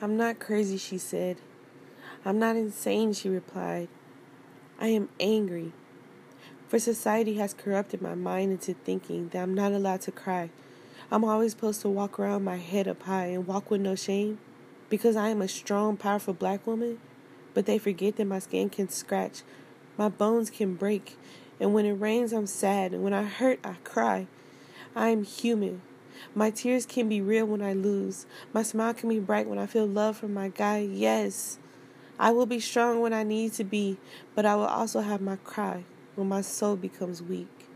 I'm not crazy, she said. I'm not insane, she replied. I am angry. For society has corrupted my mind into thinking that I'm not allowed to cry. I'm always supposed to walk around my head up high and walk with no shame because I am a strong, powerful black woman. But they forget that my skin can scratch, my bones can break, and when it rains, I'm sad, and when I hurt, I cry. I am human. My tears can be real when I lose. My smile can be bright when I feel love from my guy. Yes, I will be strong when I need to be, but I will also have my cry when my soul becomes weak.